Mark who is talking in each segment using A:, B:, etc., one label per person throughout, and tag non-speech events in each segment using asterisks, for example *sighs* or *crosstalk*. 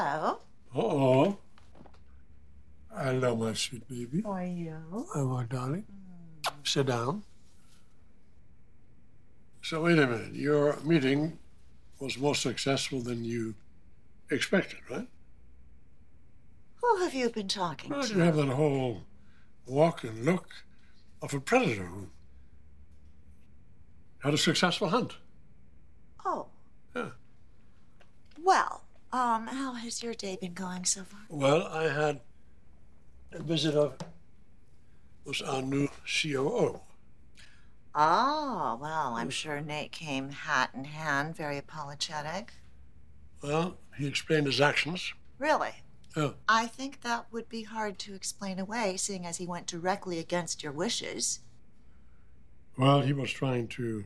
A: Hello.
B: Uh-oh. Hello, my sweet baby.
A: How are you?
B: Hello, darling. Mm. Sit down. So wait a minute. Your meeting was more successful than you expected, right?
A: Who have you been talking
B: Well,
A: to?
B: you have that whole walk and look of a predator who had a successful hunt.
A: Oh.
B: Yeah.
A: Well, um, how has your day been going so far?
B: Well, I had a visit of was our new COO.
A: Oh, well, I'm sure Nate came hat in hand, very apologetic.
B: Well, he explained his actions.
A: Really?
B: Oh,
A: I think that would be hard to explain away, seeing as he went directly against your wishes.
B: well, he was trying to,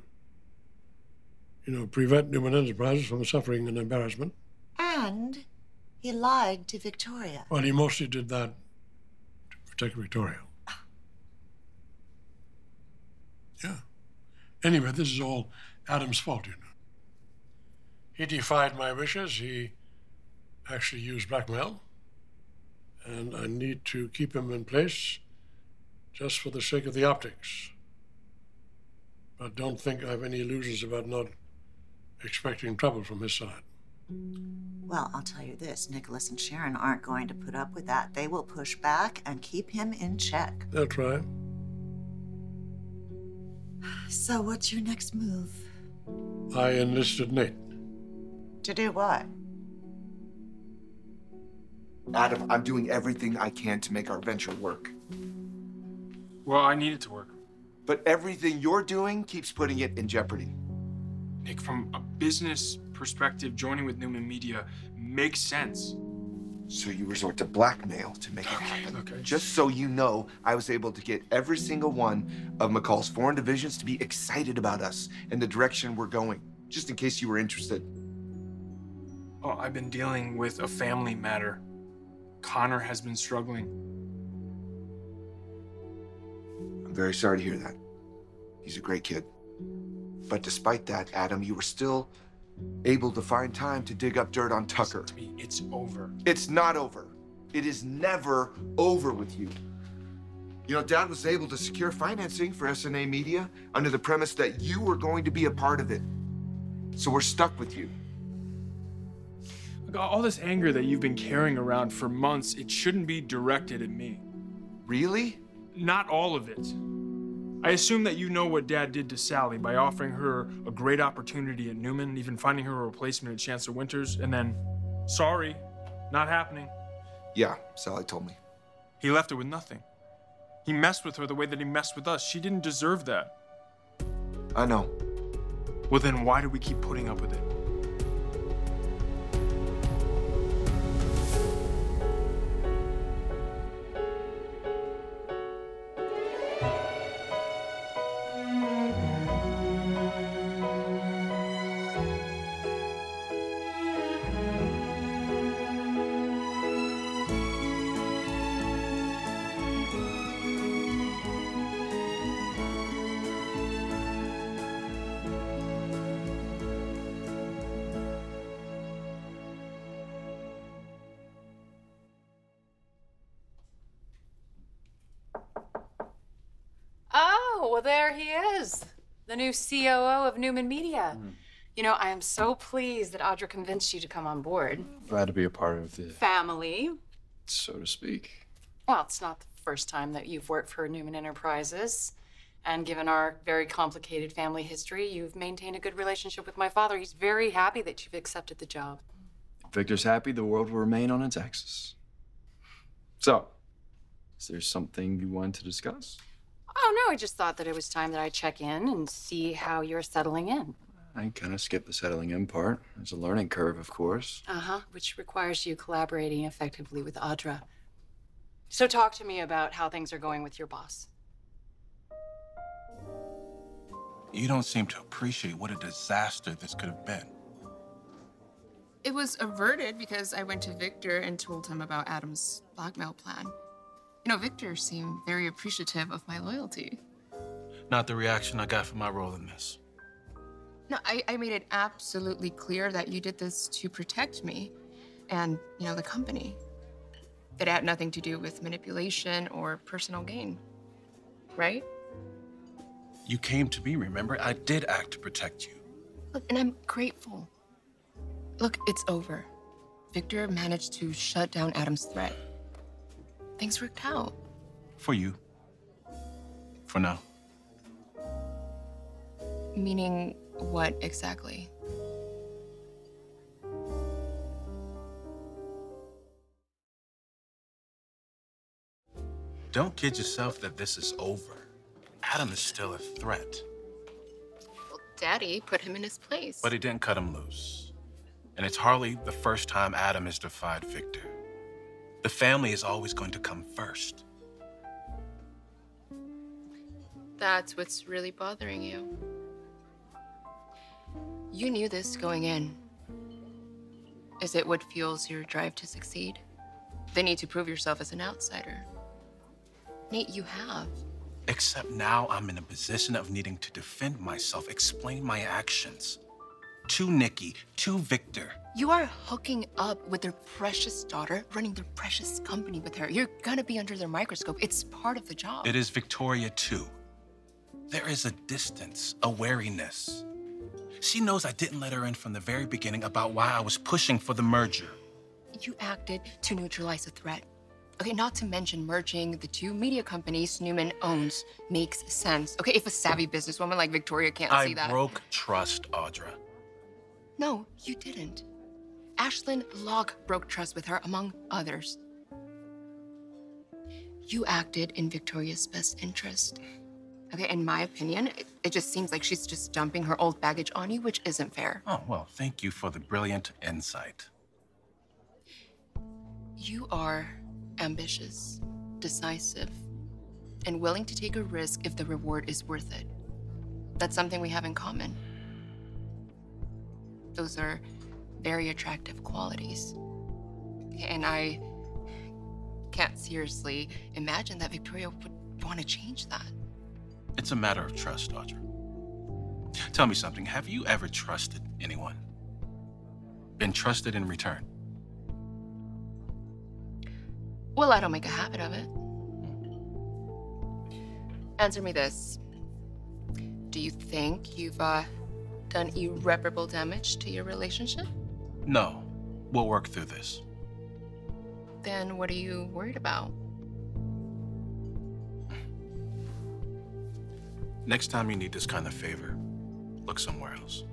B: you know, prevent Newman Enterprises from suffering an embarrassment.
A: And he lied to Victoria.
B: Well, he mostly did that to protect Victoria. Yeah. Anyway, this is all Adam's fault, you know. He defied my wishes. He actually used blackmail. And I need to keep him in place just for the sake of the optics. But don't think I have any illusions about not expecting trouble from his side.
A: Well, I'll tell you this Nicholas and Sharon aren't going to put up with that. They will push back and keep him in check.
B: They'll try.
A: So, what's your next move?
B: I enlisted Nate.
A: To do what?
C: Adam, I'm doing everything I can to make our venture work.
D: Well, I need it to work.
C: But everything you're doing keeps putting it in jeopardy.
D: Nick, from a business perspective, joining with Newman Media makes sense.
C: So you resort to blackmail to make it
D: Okay,
C: happen.
D: look, I-
C: Just so you know, I was able to get every single one of McCall's foreign divisions to be excited about us and the direction we're going, just in case you were interested.
D: Oh, I've been dealing with a family matter. Connor has been struggling.
C: I'm very sorry to hear that. He's a great kid. But despite that, Adam, you were still able to find time to dig up dirt on Tucker.
D: To me, it's over.
C: It's not over. It is never over with you. You know, Dad was able to secure financing for SNA Media under the premise that you were going to be a part of it. So we're stuck with you.
D: Look, all this anger that you've been carrying around for months, it shouldn't be directed at me.
C: Really?
D: Not all of it. I assume that you know what Dad did to Sally by offering her a great opportunity at Newman, even finding her a replacement at Chancellor Winters, and then, sorry, not happening.
C: Yeah, Sally told me.
D: He left her with nothing. He messed with her the way that he messed with us. She didn't deserve that.
C: I know.
D: Well, then why do we keep putting up with it?
E: Well, there he is, the new COO of Newman Media. Mm-hmm. You know, I am so pleased that Audra convinced you to come on board.
F: Glad to be a part of the,
E: Family.
F: so to speak.
E: Well, it's not the first time that you've worked for Newman Enterprises. And given our very complicated family history, you've maintained a good relationship with my father. He's very happy that you've accepted the job.
F: If Victor's happy, the world will remain on its axis. So, is there something you want to discuss?
E: Oh, no, I just thought that it was time that I check in and see how you're settling in.
F: I kind of skipped the settling in part. There's a learning curve, of course.
E: Uh huh. Which requires you collaborating effectively with Audra. So, talk to me about how things are going with your boss.
G: You don't seem to appreciate what a disaster this could have been.
H: It was averted because I went to Victor and told him about Adam's blackmail plan. You know, Victor seemed very appreciative of my loyalty.
G: Not the reaction I got from my role in this.
H: No, I, I made it absolutely clear that you did this to protect me. and, you know, the company. It had nothing to do with manipulation or personal gain. Right?
G: You came to me, remember? I did act to protect you.
H: Look, and I'm grateful. Look, it's over. Victor managed to shut down Adam's threat. Things worked out.
G: For you. For now.
H: Meaning what exactly?
G: Don't kid yourself that this is over. Adam is still a threat,
H: Well, Daddy put him in his place.
G: but he didn't cut him loose. And it's hardly the first time Adam has defied Victor. The family is always going to come first.
H: That's what's really bothering you. You knew this going in. Is it what fuels your drive to succeed? The need to prove yourself as an outsider. Nate, you have.
G: Except now I'm in a position of needing to defend myself, explain my actions. To Nikki, to Victor.
H: You are hooking up with their precious daughter, running their precious company with her. You're gonna be under their microscope. It's part of the job.
G: It is Victoria, too. There is a distance, a wariness. She knows I didn't let her in from the very beginning about why I was pushing for the merger.
H: You acted to neutralize the threat. Okay, not to mention merging the two media companies Newman owns makes sense. Okay, if a savvy businesswoman like Victoria can't
G: I
H: see that.
G: I broke trust, Audra.
H: No, you didn't. Ashland Locke broke trust with her, among others. You acted in Victoria's best interest. Okay, in my opinion, it, it just seems like she's just dumping her old baggage on you, which isn't fair.
G: Oh, well, thank you for the brilliant insight.
H: You are ambitious, decisive, and willing to take a risk if the reward is worth it. That's something we have in common. Those are very attractive qualities. And I can't seriously imagine that Victoria would want to change that.
G: It's a matter of trust, Audra. Tell me something. Have you ever trusted anyone? Been trusted in return?
H: Well, I don't make a habit of it. Answer me this. Do you think you've uh, done irreparable damage to your relationship?
G: No. We'll work through this.
H: Then what are you worried about?
G: Next time you need this kind of favor, look somewhere else.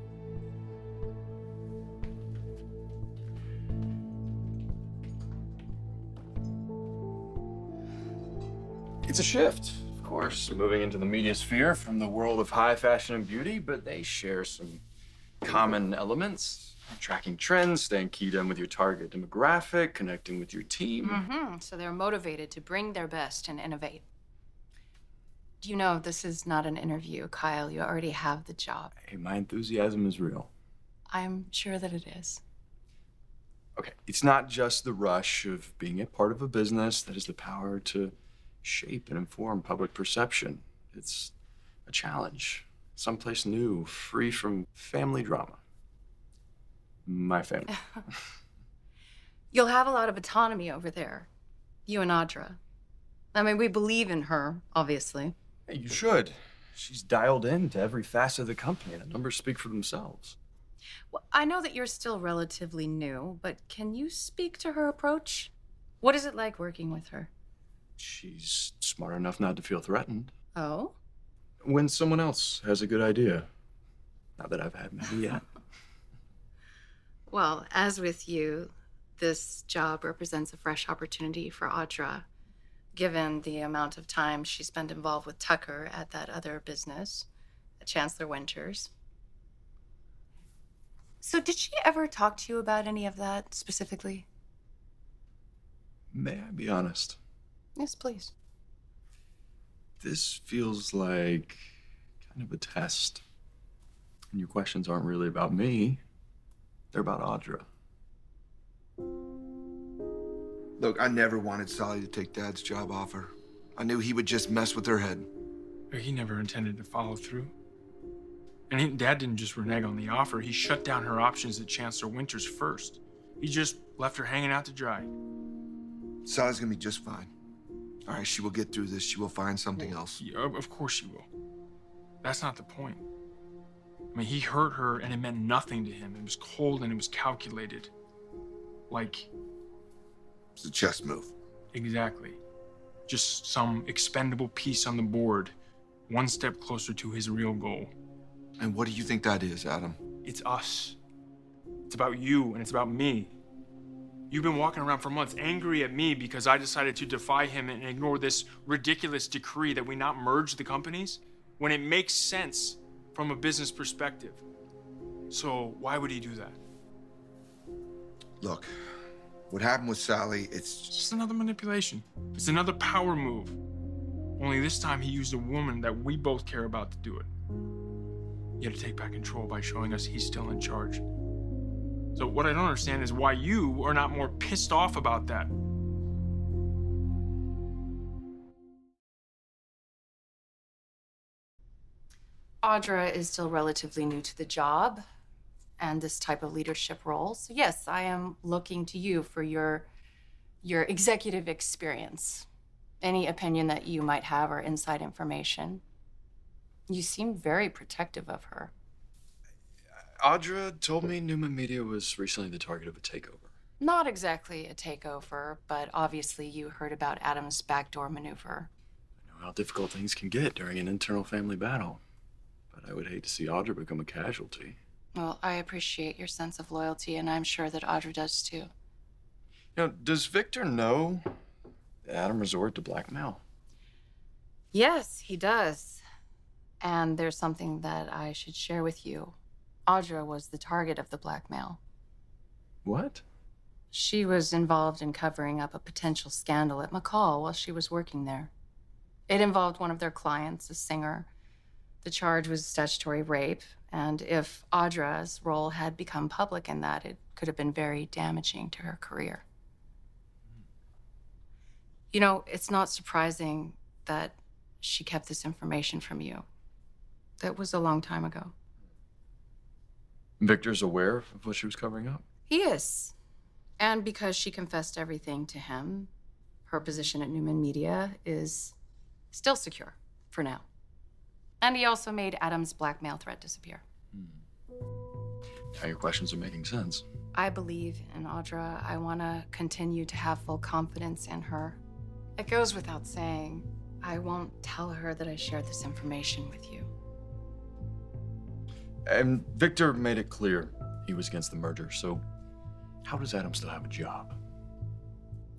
F: It's a shift, of course, moving into the media sphere from the world of high fashion and beauty, but they share some common elements. Tracking trends, staying keyed in with your target demographic, connecting with your team.
E: Mm-hmm. So they're motivated to bring their best and innovate. Do you know, this is not an interview, Kyle. You already have the job.
F: Hey, my enthusiasm is real.
E: I'm sure that it is.
F: Okay, it's not just the rush of being a part of a business that has the power to shape and inform public perception. It's a challenge, someplace new, free from family drama. My family. *laughs*
E: You'll have a lot of autonomy over there, you and Audra. I mean, we believe in her, obviously.
F: Hey, you should. She's dialed in to every facet of the company, and the numbers speak for themselves.
E: Well, I know that you're still relatively new, but can you speak to her approach? What is it like working with her?
F: She's smart enough not to feel threatened.
E: Oh?
F: When someone else has a good idea. Not that I've had many yet. *laughs*
E: Well, as with you, this job represents a fresh opportunity for Audra, given the amount of time she spent involved with Tucker at that other business, Chancellor Winters. So, did she ever talk to you about any of that specifically?
F: May I be honest?
E: Yes, please.
F: This feels like kind of a test. And your questions aren't really about me, they're about Audra.
C: Look, I never wanted Sally to take Dad's job offer. I knew he would just mess with her head.
D: But He never intended to follow through. And he, Dad didn't just renege on the offer, he shut down her options at Chancellor Winters first. He just left her hanging out to dry.
C: Sally's gonna be just fine. All right, she will get through this. She will find something else.
D: Yeah, of course she will. That's not the point. I mean, he hurt her and it meant nothing to him. It was cold and it was calculated. Like,
C: It's a chess move.
D: exactly. Just some expendable piece on the board, one step closer to his real goal.
C: And what do you think that is, Adam?
D: It's us. It's about you and it's about me. You've been walking around for months angry at me because I decided to defy him and ignore this ridiculous decree that we not merge the companies when it makes sense from a business perspective. So, why would he do that?
C: Look, what happened with Sally, it's
D: just another manipulation. It's another power move. Only this time he used a woman that we both care about to do it. He had to take back control by showing us he's still in charge. So what I don't understand is why you are not more pissed off about that.
E: Audra is still relatively new to the job and this type of leadership role. So yes, I am looking to you for your your executive experience. Any opinion that you might have or inside information. You seem very protective of her.
F: Audra told me Newman Media was recently the target of a takeover.
E: Not exactly a takeover, but obviously you heard about Adam's backdoor maneuver.
F: I know how difficult things can get during an internal family battle. But I would hate to see Audra become a casualty.
E: Well, I appreciate your sense of loyalty, and I'm sure that Audra does too.
F: You know, does Victor know that Adam resorted to blackmail?
E: Yes, he does. And there's something that I should share with you. Audra was the target of the blackmail.
F: What?
E: She was involved in covering up a potential scandal at McCall while she was working there. It involved one of their clients, a singer. The charge was statutory rape, and if Audra's role had become public in that, it could have been very damaging to her career. You know, it's not surprising that she kept this information from you. That was a long time ago.
F: Victor's aware of what she was covering up?
E: He is. And because she confessed everything to him, her position at Newman Media is still secure for now. And he also made Adam's blackmail threat disappear. Hmm.
F: Now your questions are making sense.
E: I believe in Audra. I want to continue to have full confidence in her. It goes without saying, I won't tell her that I shared this information with you.
F: And Victor made it clear he was against the merger, so how does Adam still have a job?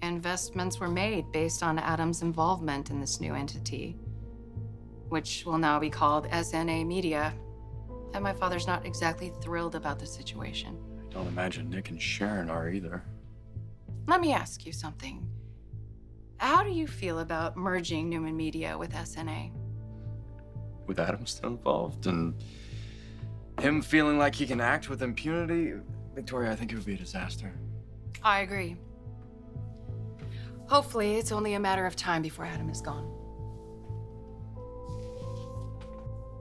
E: Investments were made based on Adam's involvement in this new entity, which will now be called SNA Media. And my father's not exactly thrilled about the situation.
F: I don't imagine Nick and Sharon are either.
E: Let me ask you something. How do you feel about merging Newman Media with SNA?
F: With Adam still involved and him feeling like he can act with impunity, Victoria, I think it would be a disaster.
E: I agree. Hopefully, it's only a matter of time before Adam is gone.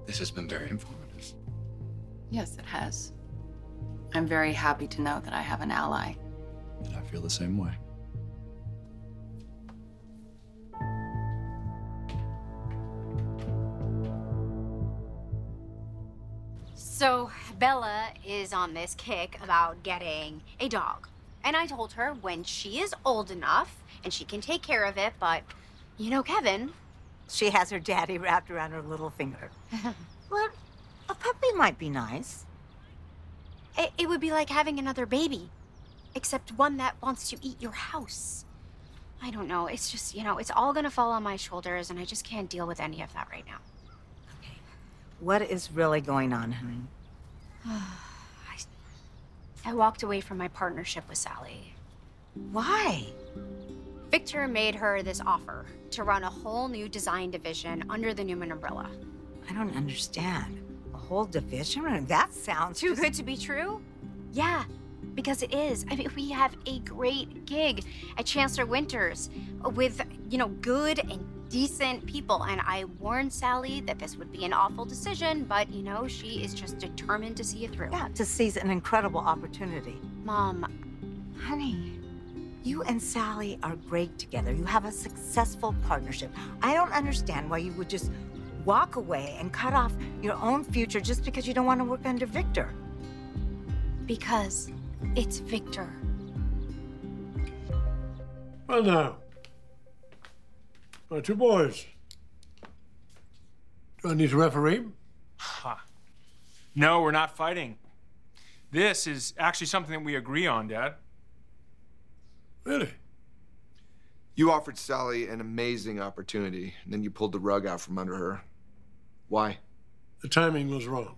F: This has been very informative.
E: Yes, it has. I'm very happy to know that I have an ally.
F: And I feel the same way.
I: Bella is on this kick about getting a dog. And I told her when she is old enough and she can take care of it, but you know, Kevin,
J: She has her daddy wrapped around her little finger. *laughs* well, a puppy might be nice.
I: it, it would be like having another baby, except one that wants to eat your house. I don't know. It's just, you know, it's all gonna fall on my shoulders, and I just can't deal with any of that right now. Okay.
J: What is really going on, honey? *sighs*
I: I walked away from my partnership with Sally.
J: Why?
I: Victor made her this offer to run a whole new design division under the Newman umbrella.
J: I don't understand. A whole division? That sounds
I: Too
J: just-
I: good to be true? Yeah, because it is. I mean, we have a great gig at Chancellor Winters with, you know, good and decent people. And I warned Sally that this would be an awful decision, but, you know, she is just determined to see it through.
J: Yeah, to seize an incredible opportunity.
I: Mom,
J: Honey, you and Sally are great together. You have a successful partnership. I don't understand why you would just walk away and cut off your own future just because you don't want to work under Victor.
I: Because it's Victor.
B: Well, now. My two boys. Do I need to referee?
D: Ha. No, we're not fighting. This is actually something that we agree on, Dad.
B: Really?
C: You offered Sally an amazing opportunity, and then you pulled the rug out from under her. Why?
B: The timing was wrong.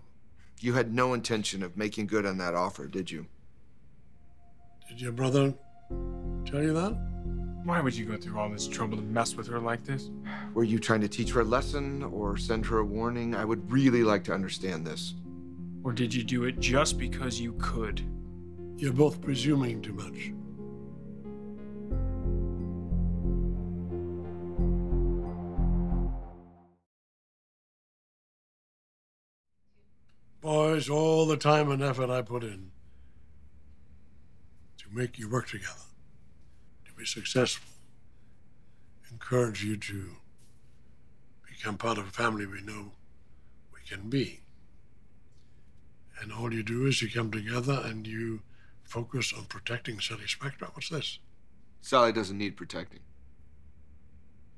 C: You had no intention of making good on that offer, did you?
B: Did your brother tell you that?
D: Why would you go through all this trouble to mess with her like this?
C: Were you trying to teach her a lesson or send her a warning? I would really like to understand this.
D: Or did you do it just because you could?
B: You're both presuming too much. Boys, all the time and effort I put in to make you work together, to be successful, encourage you to become part of a family we know we can be. And all you do is you come together and you focus on protecting Sally Spectre. What's this?
C: Sally doesn't need protecting.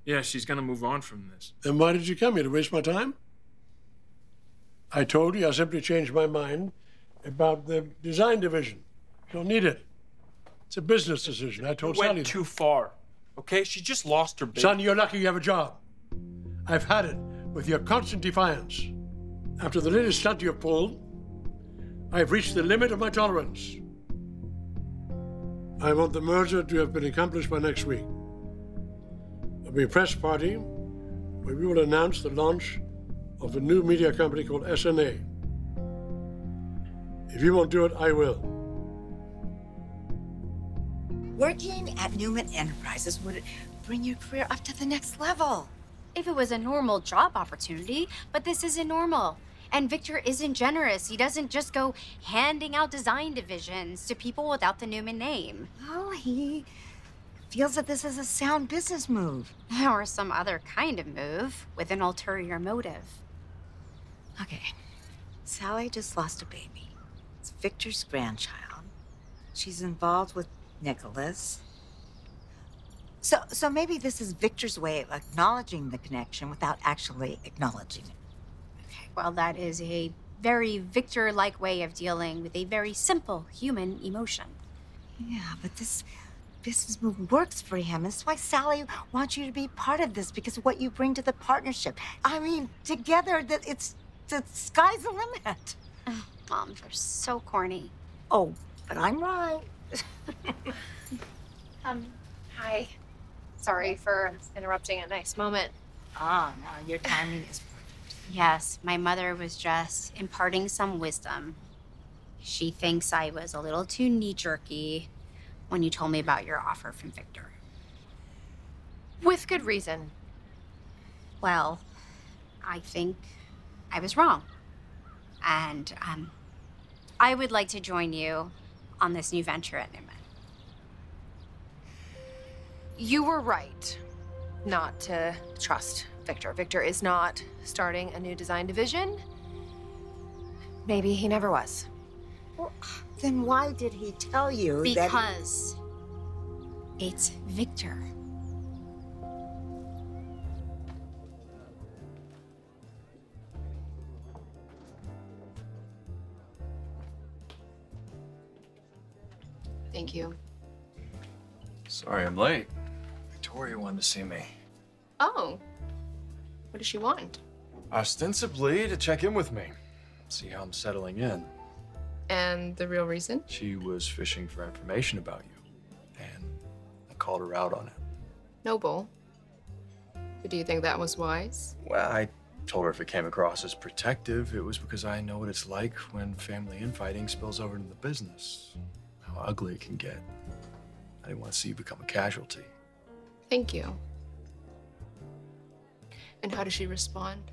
D: Yeah, she's gonna move on from this.
B: Then why did you come here to waste my time? I told you I simply changed my mind about the design division. You don't need it. It's a business decision. I told
D: Sonny
B: Went that.
D: too far. Okay, she just lost her baby.
B: Son, you're lucky you have a job. I've had it with your constant defiance. After the latest stunt you've pulled, I've reached the limit of my tolerance. I want the merger to have been accomplished by next week. There'll be a press party where we will announce the launch of a new media company called SNA. If you won't do it, I will.
J: Working at Newman Enterprises would bring your career up to the next level.
I: If it was a normal job opportunity, but this isn't normal. And Victor isn't generous. He doesn't just go handing out design divisions to people without the Newman name.
J: Oh, he feels that this is a sound business move. *laughs*
I: Or some other kind of move with an ulterior motive.
J: Okay, Sally just lost a baby. It's Victor's grandchild. She's involved with Nicholas. So, so maybe this is Victor's way of acknowledging the connection without actually acknowledging it.
I: Okay, well, that is a very Victor like way of dealing with a very simple human emotion.
J: Yeah, but this business move works for him. And that's why Sally wants you to be part of this because of what you bring to the partnership. I mean, together, that it's the sky's the limit.
I: Moms are so corny.
J: Oh, but I'm right. *laughs*
K: Um, hi. Sorry for interrupting a nice moment.
J: Ah, no, your timing is perfect.
I: Yes, my mother was just imparting some wisdom. She thinks I was a little too knee jerky when you told me about your offer from Victor.
K: With good reason.
I: Well, I think I was wrong. And um, I would like to join you on this new venture at Newman.
K: You were right not to trust Victor. Victor is not starting a new design division. Maybe he never was.
J: Well, then why did he tell you that?
I: Because it's Victor.
H: Thank you.
F: Sorry I'm late. Victoria wanted to see me.
H: Oh. What does she want?
F: Ostensibly to check in with me, see how I'm settling in.
H: And the real reason?
F: She was fishing for information about you, and I called her out on it.
H: Noble. But do you think that was wise?
F: Well, I told her if it came across as protective, it was because I know what it's like when family infighting spills over into the business, how ugly it can get. I didn't want to see you become a casualty.
H: Thank you. And how does she respond?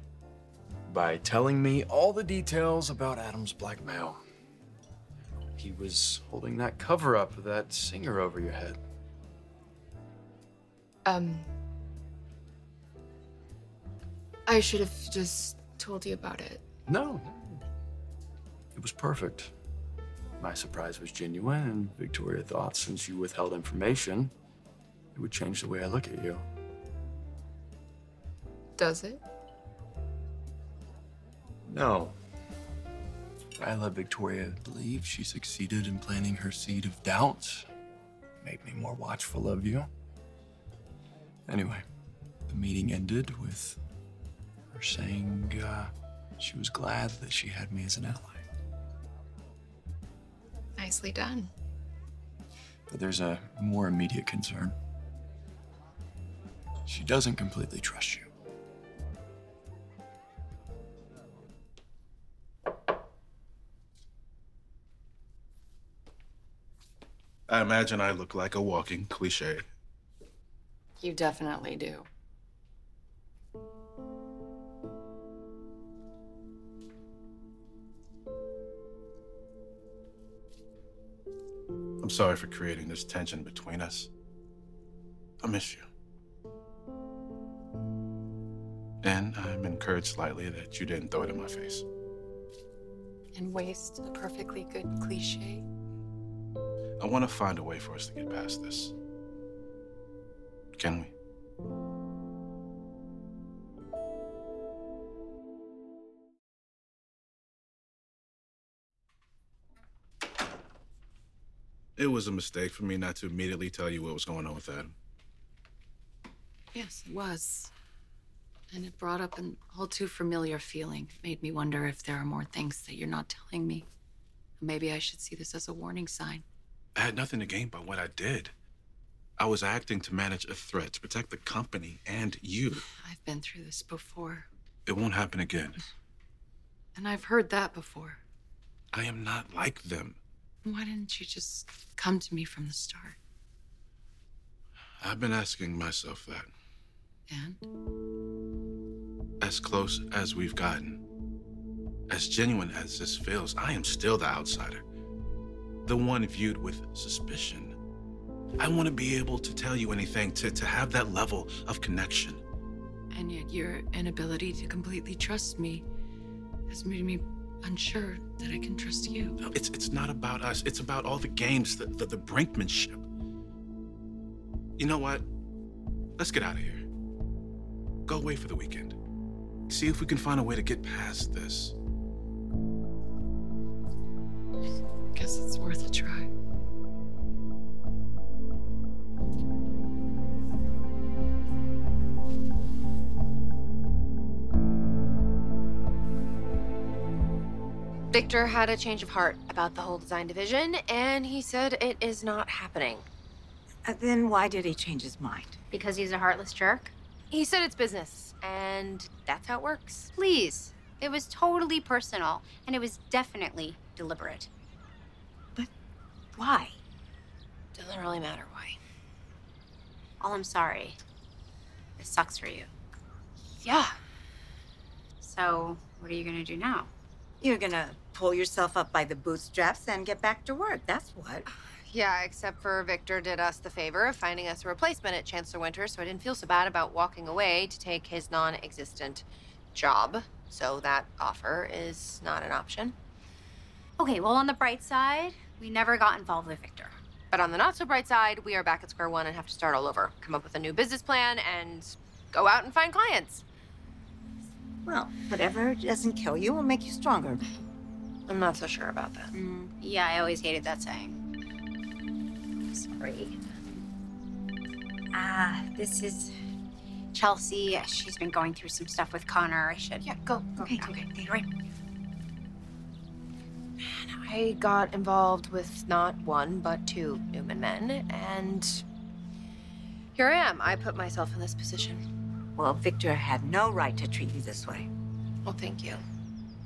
F: By telling me all the details about Adam's blackmail. he was holding that cover up of that singer over your head.
H: Um. I should have just told you about it.
F: No, no. It was perfect. My surprise was genuine, and Victoria thought since you withheld information, it would change the way I look at you.
H: Does it?
F: No. I let Victoria believe she succeeded in planting her seed of doubt. Made me more watchful of you. Anyway, the meeting ended with her saying uh, she was glad that she had me as an ally.
H: Nicely done.
F: But there's a more immediate concern. She doesn't completely trust you.
G: I imagine I look like a walking cliche.
E: You definitely do.
G: I'm sorry for creating this tension between us. I miss you. And I'm encouraged slightly that you didn't throw it in my face.
E: And waste a perfectly good cliche.
G: I want to find a way for us to get past this. Can we? It was a mistake for me not to immediately tell you what was going on with Adam.
E: Yes, it was. And it brought up an all too familiar feeling. It made me wonder if there are more things that you're not telling me. Maybe I should see this as a warning sign.
G: I had nothing to gain by what I did. I was acting to manage a threat to protect the company and you.
E: I've been through this before,
G: It won't happen again.
E: and I've heard that before.
G: I am not like them.
E: Why didn't you just come to me from the start?
G: I've been asking myself that.
E: And?
G: As close as we've gotten, as genuine as this feels, I am still the outsider. The one viewed with suspicion. I want to be able to tell you anything, to, to have that level of connection.
E: And yet your inability to completely trust me has made me unsure that I can trust you.
G: No, It's, it's not about us, it's about all the games, the, the, the brinkmanship. You know what? Let's get out of here. Go away for the weekend. See if we can find a way to get past this.
K: Victor had a change of heart about the whole design division, and he said it is not happening.
J: Uh, then why did he change his mind?
I: Because he's a heartless jerk?
K: He said it's business, and that's how it works.
I: Please. It was totally personal, and it was definitely deliberate.
J: But why?
K: Doesn't really matter why.
I: All I'm sorry. It sucks for you.
K: Yeah.
I: So, what are you gonna do now?
J: You're gonna pull yourself up by the bootstraps and get back to work. That's what.
K: Yeah, except for Victor did us the favor of finding us a replacement at Chancellor Winter, so I didn't feel so bad about walking away to take his non existent job. So that offer is not an option.
I: Okay, well, on the bright side, we never got involved with Victor.
K: But on the not so bright side, we are back at square one and have to start all over. Come up with a new business plan and go out and find clients.
J: Well, whatever doesn't kill you will make you stronger.
K: I'm not so sure about that.
I: Mm, yeah, I always hated that saying. Sorry. Ah, this is Chelsea. She's been going through some stuff with Connor. I should.
K: Yeah, go. go.
I: Okay, okay, okay, right.
K: I got involved with not one, but two Newman men, and here I am. I put myself in this position.
J: Well, Victor had no right to treat you this way.
K: Well, thank you.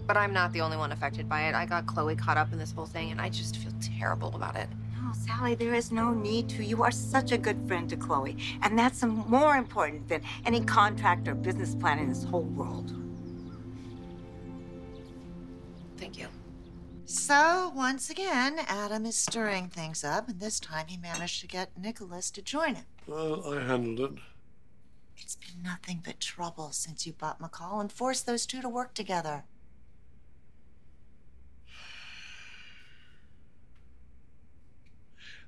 K: But I'm not the only one affected by it. I got Chloe caught up in this whole thing, and I just feel terrible about it.
J: No, Sally, there is no need to. You are such a good friend to Chloe, and that's more important than any contract or business plan in this whole world.
K: Thank you.
A: So, once again, Adam is stirring things up, and this time he managed to get Nicholas to join him.
B: Well, I handled it.
A: It's been nothing but trouble since you bought McCall and forced those two to work together.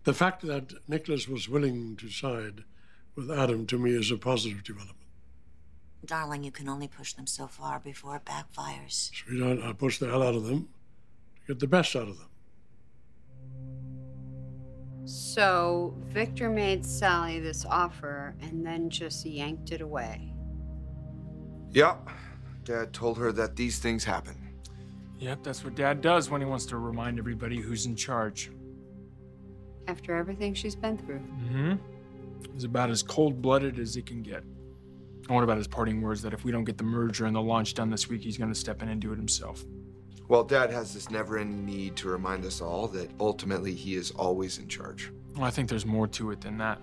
B: The fact that Nicholas was willing to side with Adam to me is a positive development.
A: Darling, you can only push them so far before it backfires.
B: Sweetheart, I pushed the hell out of them to get the best out of them.
L: So Victor made Sally this offer and then just yanked it away.
C: Yep. Dad told her that these things happen.
D: Yep, that's what Dad does when he wants to remind everybody who's in charge.
L: After everything she's been through.
D: Mm-hmm. He's about as cold-blooded as it can get. And what about his parting words that if we don't get the merger and the launch done this week, he's going to step in and do it himself?
C: Well, Dad has this never ending need to remind us all that ultimately he is always in charge.
D: Well, I think there's more to it than that.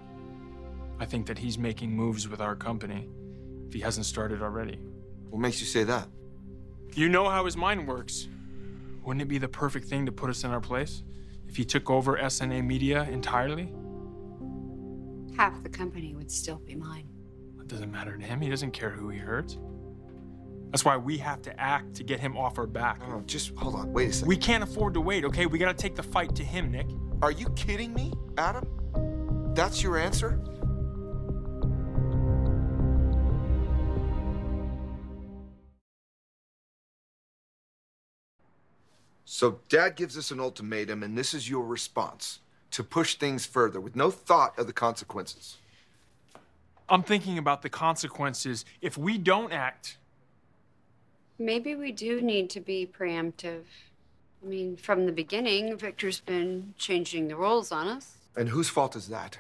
D: I think that he's making moves with our company, if he hasn't started already.
C: What makes you say that?
D: You know how his mind works. Wouldn't it be the perfect thing to put us in our place if he took over SNA Media entirely?
L: Half the company would still be mine.
D: It doesn't matter to him. He doesn't care who he hurts. That's why we have to act to get him off our back.
C: No, no, just hold on. Wait a second.
D: We can't afford to wait, okay? We gotta take the fight to him, Nick.
C: Are you kidding me, Adam? That's your answer? So, Dad gives us an ultimatum, and this is your response to push things further with no thought of the consequences.
D: I'm thinking about the consequences if we don't act.
L: Maybe we do need to be preemptive. I mean, from the beginning, Victor's been changing the roles on us.
C: And whose fault is that?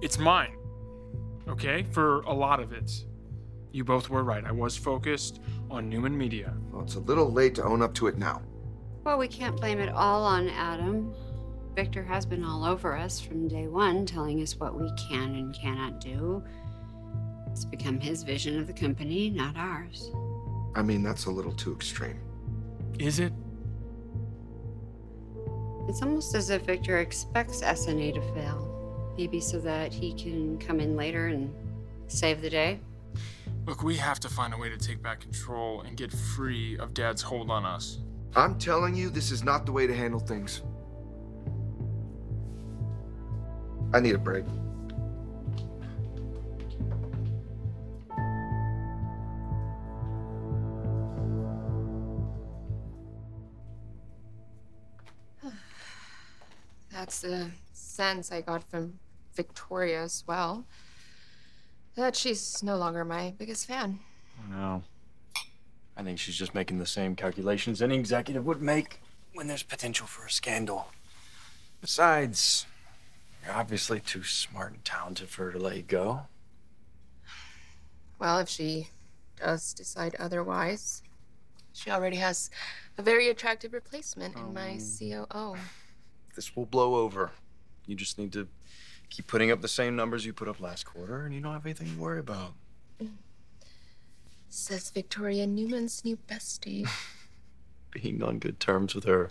D: It's mine, okay? For a lot of it. You both were right. I was focused on Newman Media.
C: Well, it's a little late to own up to it now.
L: Well, we can't blame it all on Adam. Victor has been all over us from day one, telling us what we can and cannot do. It's become his vision of the company, not ours.
C: I mean, that's a little too extreme.
D: Is it?
L: It's almost as if Victor expects SNA to fail. Maybe so that he can come in later and save the day.
D: Look, we have to find a way to take back control and get free of Dad's hold on us.
C: I'm telling you, this is not the way to handle things. I need a break. *sighs*
H: That's the sense I got from Victoria as well. That she's no longer my biggest fan.
F: No. I think she's just making the same calculations any executive would make when there's potential for a scandal. Besides, you're obviously too smart and talented for her to let you go.
H: Well, if she does decide otherwise, she already has a very attractive replacement in my um, COO.
F: This will blow over. You just need to keep putting up the same numbers you put up last quarter, and you don't have anything to worry about.
H: Says Victoria Newman's new bestie. *laughs*
F: Being on good terms with her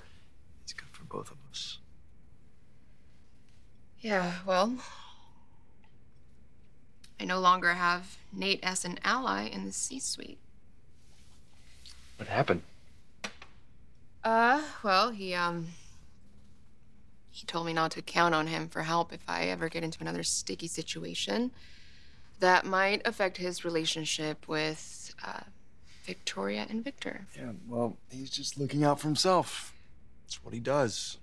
F: is good for both of us.
H: Yeah, well, I no longer have Nate as an ally in the C suite.
F: What happened?
H: Uh, well, he, um, he told me not to count on him for help if I ever get into another sticky situation that might affect his relationship with uh, Victoria and Victor.
F: Yeah, well, he's just looking out for himself. That's what he does.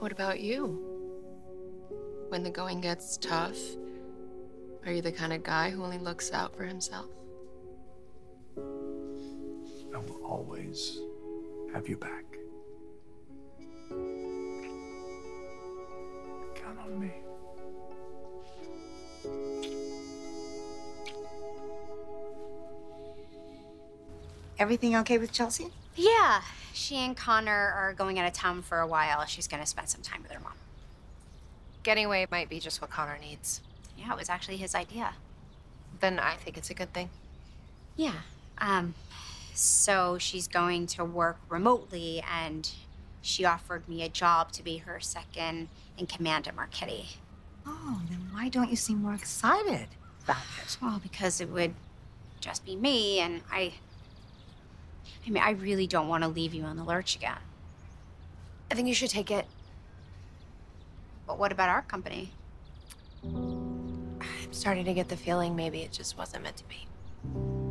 H: What about you? When the going gets tough, are you the kind of guy who only looks out for himself?
F: I will always have you back. Count on me.
J: Everything okay with Chelsea?
I: Yeah, she and Connor are going out of town for a while. She's gonna spend some time with her mom.
K: Getting away might be just what Connor needs.
I: Yeah, it was actually his idea.
K: Then I think it's a good thing.
I: Yeah. Um, so she's going to work remotely, and she offered me a job to be her second in command at Marchetti.
J: Oh, then why don't you seem more excited about it?
I: Well, because it would just be me, and I. I mean, I really don't want to leave you in the lurch again.
K: I think you should take it.
I: But what about our company?
K: I'm starting to get the feeling maybe it just wasn't meant to be.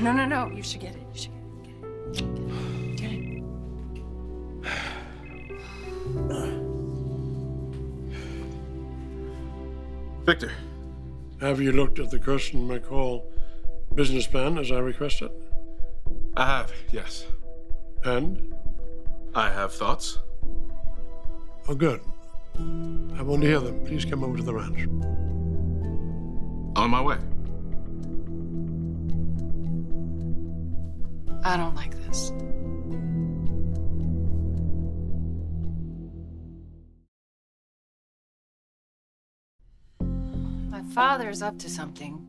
E: No, no, no. You should get it. You should get it. Get it. Get it.
G: Victor,
B: Have you looked at the Kirsten McCall business plan as I requested?
G: I have, yes.
B: And?
G: I have thoughts.
B: Oh, good. I want to hear them. Please come over to the ranch.
G: On my way.
E: I don't like this. My father's up to something.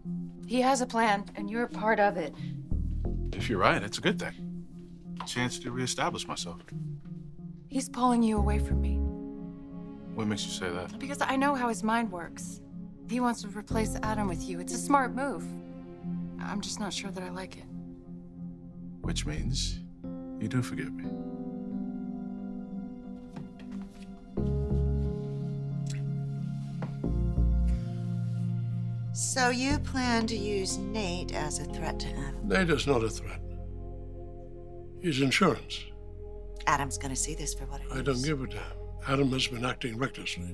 E: He has a plan, and you're part of it.
G: If you're right, it's a good thing. Chance to reestablish myself.
E: He's pulling you away from me
G: What makes you say that?
E: because I know how his mind works. He wants to replace Adam with you. It's a smart move. I'm just not sure that I like it.
G: Which means you do forgive me.
A: So you plan to use Nate as a threat to Adam?
B: Nate is not a threat. He's insurance.
A: Adam's gonna see this for what it is.
B: I don't give a damn. Adam has been acting recklessly,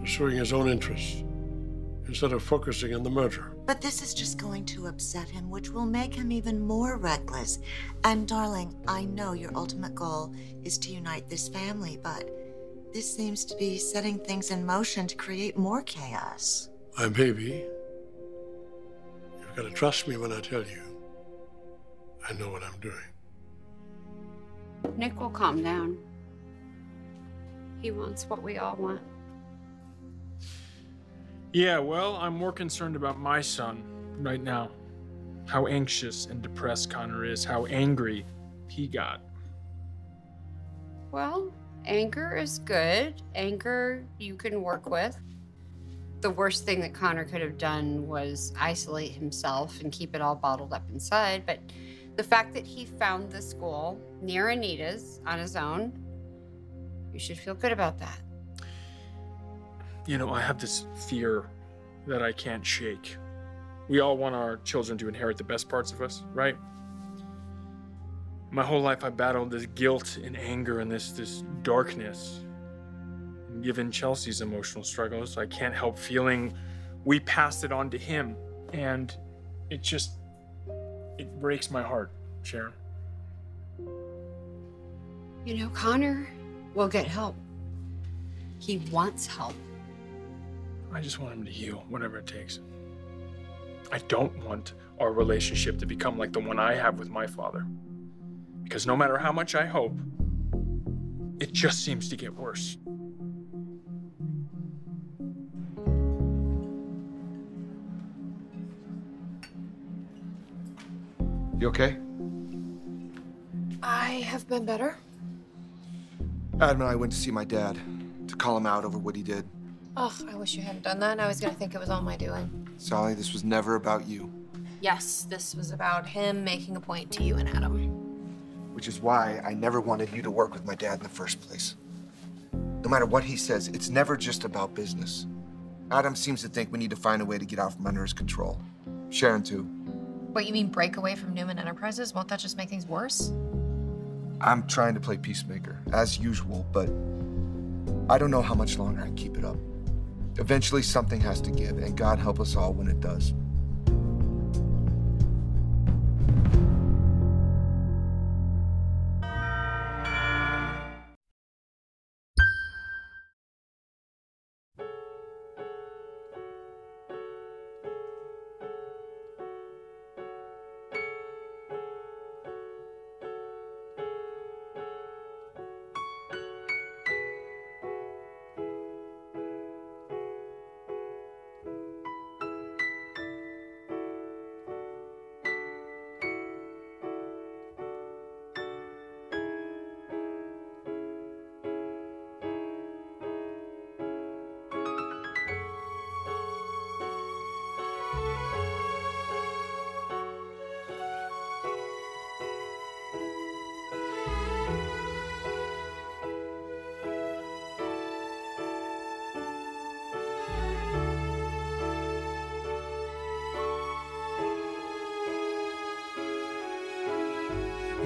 B: pursuing his own interests, instead of focusing on the merger.
A: But this is just going to upset him, which will make him even more reckless. And darling, I know your ultimate goal is to unite this family, but this seems to be setting things in motion to create more chaos.
B: My baby, you've got to trust me when I tell you I know what I'm doing.
L: Nick will calm down. He wants what we all want.
D: Yeah, well, I'm more concerned about my son right now. How anxious and depressed Connor is, how angry he got.
L: Well, anger is good. Anger you can work with. The worst thing that Connor could have done was isolate himself and keep it all bottled up inside. But the fact that he found the school near Anita's on his own, you should feel good about that.
D: You know, I have this fear that I can't shake. We all want our children to inherit the best parts of us, right? My whole life I battled this guilt and anger and this this darkness. And given Chelsea's emotional struggles, I can't help feeling we passed it on to him. And it just it breaks my heart, Sharon.
L: You know, Connor will get help. He wants help.
D: I just want him to heal, whatever it takes. I don't want our relationship to become like the one I have with my father. Because no matter how much I hope, it just seems to get worse.
C: You okay?
K: I have been better.
C: Adam and I went to see my dad to call him out over what he did.
K: Ugh, I wish you hadn't done that. I was gonna think it was all my doing.
C: Sally, this was never about you,
K: Yes, this was about him making a point to you and Adam.
C: which is why I never wanted you to work with my dad in the first place. No matter what he says, it's never just about business. Adam seems to think we need to find a way to get out from under his control. Sharon, too.
K: What, you mean break away from Newman Enterprises? Won't that just make things worse?
C: I'm trying to play peacemaker, as usual, but I don't know how much longer I can keep it up. Eventually, something has to give, and God help us all when it does.